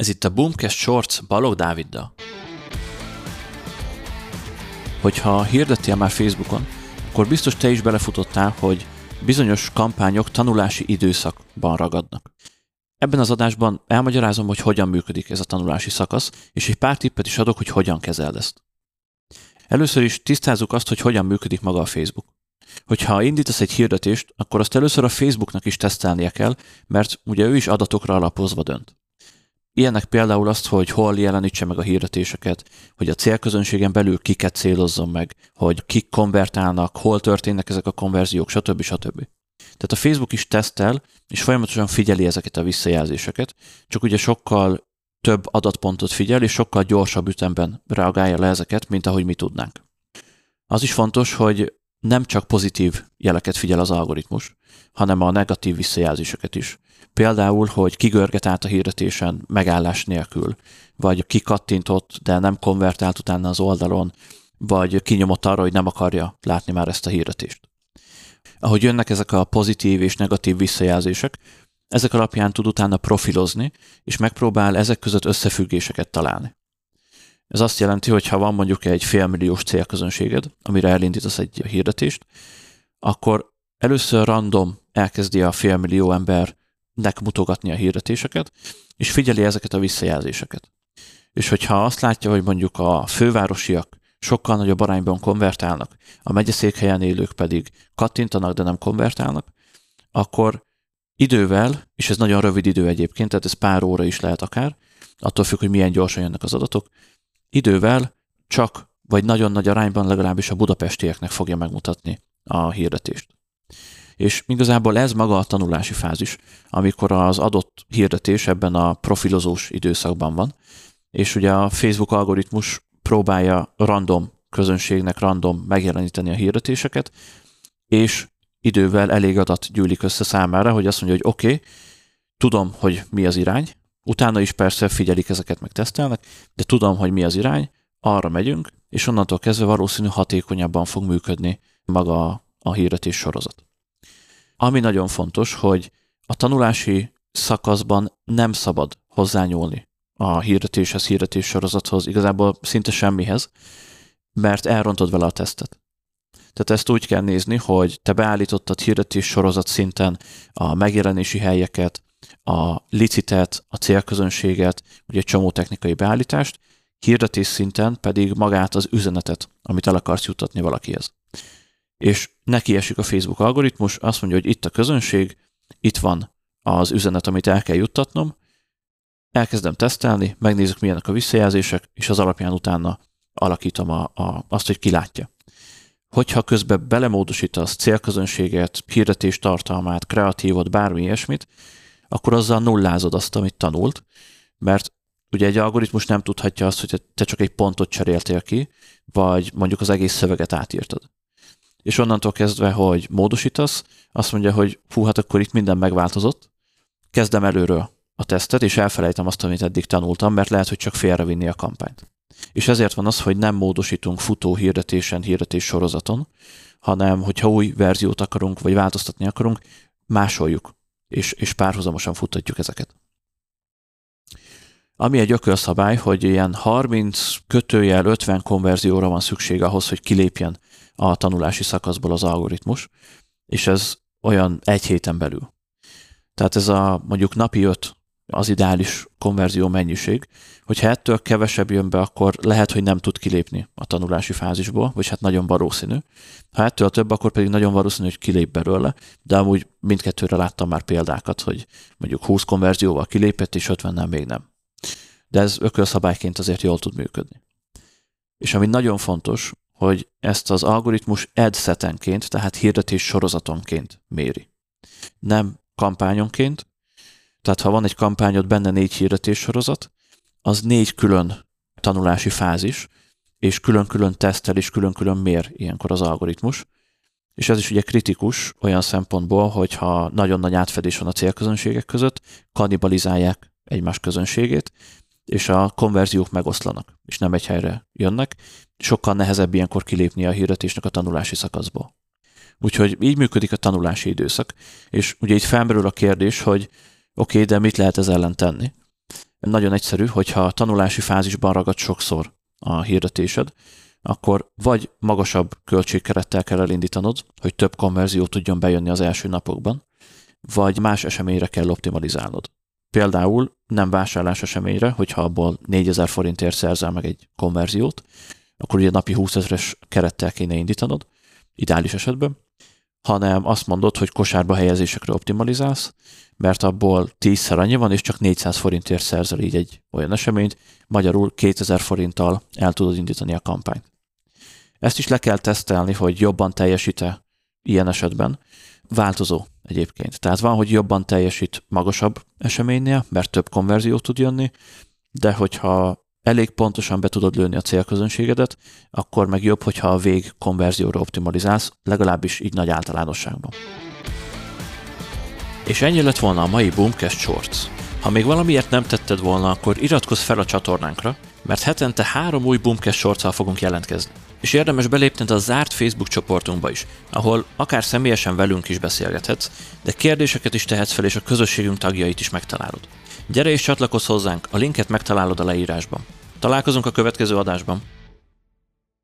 Ez itt a Boomcast Shorts Balog Dáviddal. Hogyha hirdettél már Facebookon, akkor biztos te is belefutottál, hogy bizonyos kampányok tanulási időszakban ragadnak. Ebben az adásban elmagyarázom, hogy hogyan működik ez a tanulási szakasz, és egy pár tippet is adok, hogy hogyan kezeld ezt. Először is tisztázzuk azt, hogy hogyan működik maga a Facebook. Hogyha indítasz egy hirdetést, akkor azt először a Facebooknak is tesztelnie kell, mert ugye ő is adatokra alapozva dönt. Ilyenek például azt, hogy hol jelenítse meg a hirdetéseket, hogy a célközönségen belül kiket célozzon meg, hogy kik konvertálnak, hol történnek ezek a konverziók, stb. stb. Tehát a Facebook is tesztel, és folyamatosan figyeli ezeket a visszajelzéseket, csak ugye sokkal több adatpontot figyel, és sokkal gyorsabb ütemben reagálja le ezeket, mint ahogy mi tudnánk. Az is fontos, hogy nem csak pozitív jeleket figyel az algoritmus, hanem a negatív visszajelzéseket is. Például, hogy kigörget át a hirdetésen megállás nélkül, vagy kikattintott, de nem konvertált utána az oldalon, vagy kinyomott arra, hogy nem akarja látni már ezt a hirdetést. Ahogy jönnek ezek a pozitív és negatív visszajelzések, ezek alapján tud utána profilozni, és megpróbál ezek között összefüggéseket találni. Ez azt jelenti, hogy ha van mondjuk egy félmilliós célközönséged, amire elindítasz egy hirdetést, akkor először random elkezdi a félmillió embernek mutogatni a hirdetéseket, és figyeli ezeket a visszajelzéseket. És hogyha azt látja, hogy mondjuk a fővárosiak sokkal nagyobb arányban konvertálnak, a megyeszékhelyen élők pedig kattintanak, de nem konvertálnak, akkor idővel, és ez nagyon rövid idő egyébként, tehát ez pár óra is lehet akár, attól függ, hogy milyen gyorsan jönnek az adatok, idővel csak, vagy nagyon nagy arányban legalábbis a budapestieknek fogja megmutatni a hirdetést. És igazából ez maga a tanulási fázis, amikor az adott hirdetés ebben a profilozós időszakban van, és ugye a Facebook algoritmus próbálja random közönségnek random megjeleníteni a hirdetéseket, és idővel elég adat gyűlik össze számára, hogy azt mondja, hogy oké, okay, tudom, hogy mi az irány, utána is persze figyelik ezeket, meg tesztelnek, de tudom, hogy mi az irány, arra megyünk, és onnantól kezdve valószínű hatékonyabban fog működni maga a hirdetés sorozat. Ami nagyon fontos, hogy a tanulási szakaszban nem szabad hozzányúlni a hirdetéshez, hirdetés sorozathoz, igazából szinte semmihez, mert elrontod vele a tesztet. Tehát ezt úgy kell nézni, hogy te beállítottad hirdetés sorozat szinten a megjelenési helyeket, a licitet, a célközönséget, ugye egy csomó technikai beállítást, hirdetés szinten pedig magát az üzenetet, amit el akarsz juttatni valakihez. És neki esik a Facebook algoritmus, azt mondja, hogy itt a közönség, itt van az üzenet, amit el kell juttatnom, elkezdem tesztelni, megnézzük milyenek a visszajelzések, és az alapján utána alakítom a, a, azt, hogy ki látja. Hogyha közben belemódosítasz célközönséget, hirdetés tartalmát, kreatívot, bármi ilyesmit, akkor azzal nullázod azt, amit tanult, mert ugye egy algoritmus nem tudhatja azt, hogy te csak egy pontot cseréltél ki, vagy mondjuk az egész szöveget átírtad. És onnantól kezdve, hogy módosítasz, azt mondja, hogy fú, hát akkor itt minden megváltozott, kezdem előről a tesztet, és elfelejtem azt, amit eddig tanultam, mert lehet, hogy csak félrevinni a kampányt. És ezért van az, hogy nem módosítunk futó hirdetésen, hirdetés sorozaton, hanem hogyha új verziót akarunk, vagy változtatni akarunk, másoljuk, és, és párhuzamosan futtatjuk ezeket. Ami egy ökölszabály, hogy ilyen 30 kötőjel 50 konverzióra van szükség ahhoz, hogy kilépjen a tanulási szakaszból az algoritmus, és ez olyan egy héten belül. Tehát ez a mondjuk napi 5 az ideális konverzió mennyiség. Hogyha ettől kevesebb jön be, akkor lehet, hogy nem tud kilépni a tanulási fázisból, vagy hát nagyon valószínű. Ha ettől több, akkor pedig nagyon valószínű, hogy kilép belőle, de amúgy mindkettőre láttam már példákat, hogy mondjuk 20 konverzióval kilépett, és 50 nem még nem. De ez ökölszabályként azért jól tud működni. És ami nagyon fontos, hogy ezt az algoritmus ad setenként, tehát hirdetés sorozatonként méri. Nem kampányonként, tehát ha van egy kampányod, benne négy hirdetés sorozat, az négy külön tanulási fázis, és külön-külön tesztel, és külön-külön mér ilyenkor az algoritmus. És ez is ugye kritikus olyan szempontból, hogyha nagyon nagy átfedés van a célközönségek között, kannibalizálják egymás közönségét, és a konverziók megoszlanak, és nem egy helyre jönnek. Sokkal nehezebb ilyenkor kilépni a hirdetésnek a tanulási szakaszból. Úgyhogy így működik a tanulási időszak. És ugye itt felmerül a kérdés, hogy oké, de mit lehet ez ellen tenni? Nagyon egyszerű, hogyha a tanulási fázisban ragad sokszor a hirdetésed, akkor vagy magasabb költségkerettel kell elindítanod, hogy több konverzió tudjon bejönni az első napokban, vagy más eseményre kell optimalizálnod. Például nem vásárlás eseményre, hogyha abból 4000 forintért szerzel meg egy konverziót, akkor ugye napi 20 ezeres kerettel kéne indítanod, ideális esetben, hanem azt mondod, hogy kosárba helyezésekre optimalizálsz, mert abból 10-szer annyi van, és csak 400 forintért szerzel így egy olyan eseményt, magyarul 2000 forinttal el tudod indítani a kampányt. Ezt is le kell tesztelni, hogy jobban teljesít-e ilyen esetben. Változó egyébként. Tehát van, hogy jobban teljesít magasabb eseménynél, mert több konverzió tud jönni, de hogyha elég pontosan be tudod lőni a célközönségedet, akkor meg jobb, hogyha a vég konverzióra optimalizálsz, legalábbis így nagy általánosságban. És ennyi lett volna a mai Boomcast Shorts. Ha még valamiért nem tetted volna, akkor iratkozz fel a csatornánkra, mert hetente három új Boomcast shorts fogunk jelentkezni. És érdemes belépned a zárt Facebook csoportunkba is, ahol akár személyesen velünk is beszélgethetsz, de kérdéseket is tehetsz fel, és a közösségünk tagjait is megtalálod. Gyere és csatlakozz hozzánk, a linket megtalálod a leírásban. Találkozunk a következő adásban.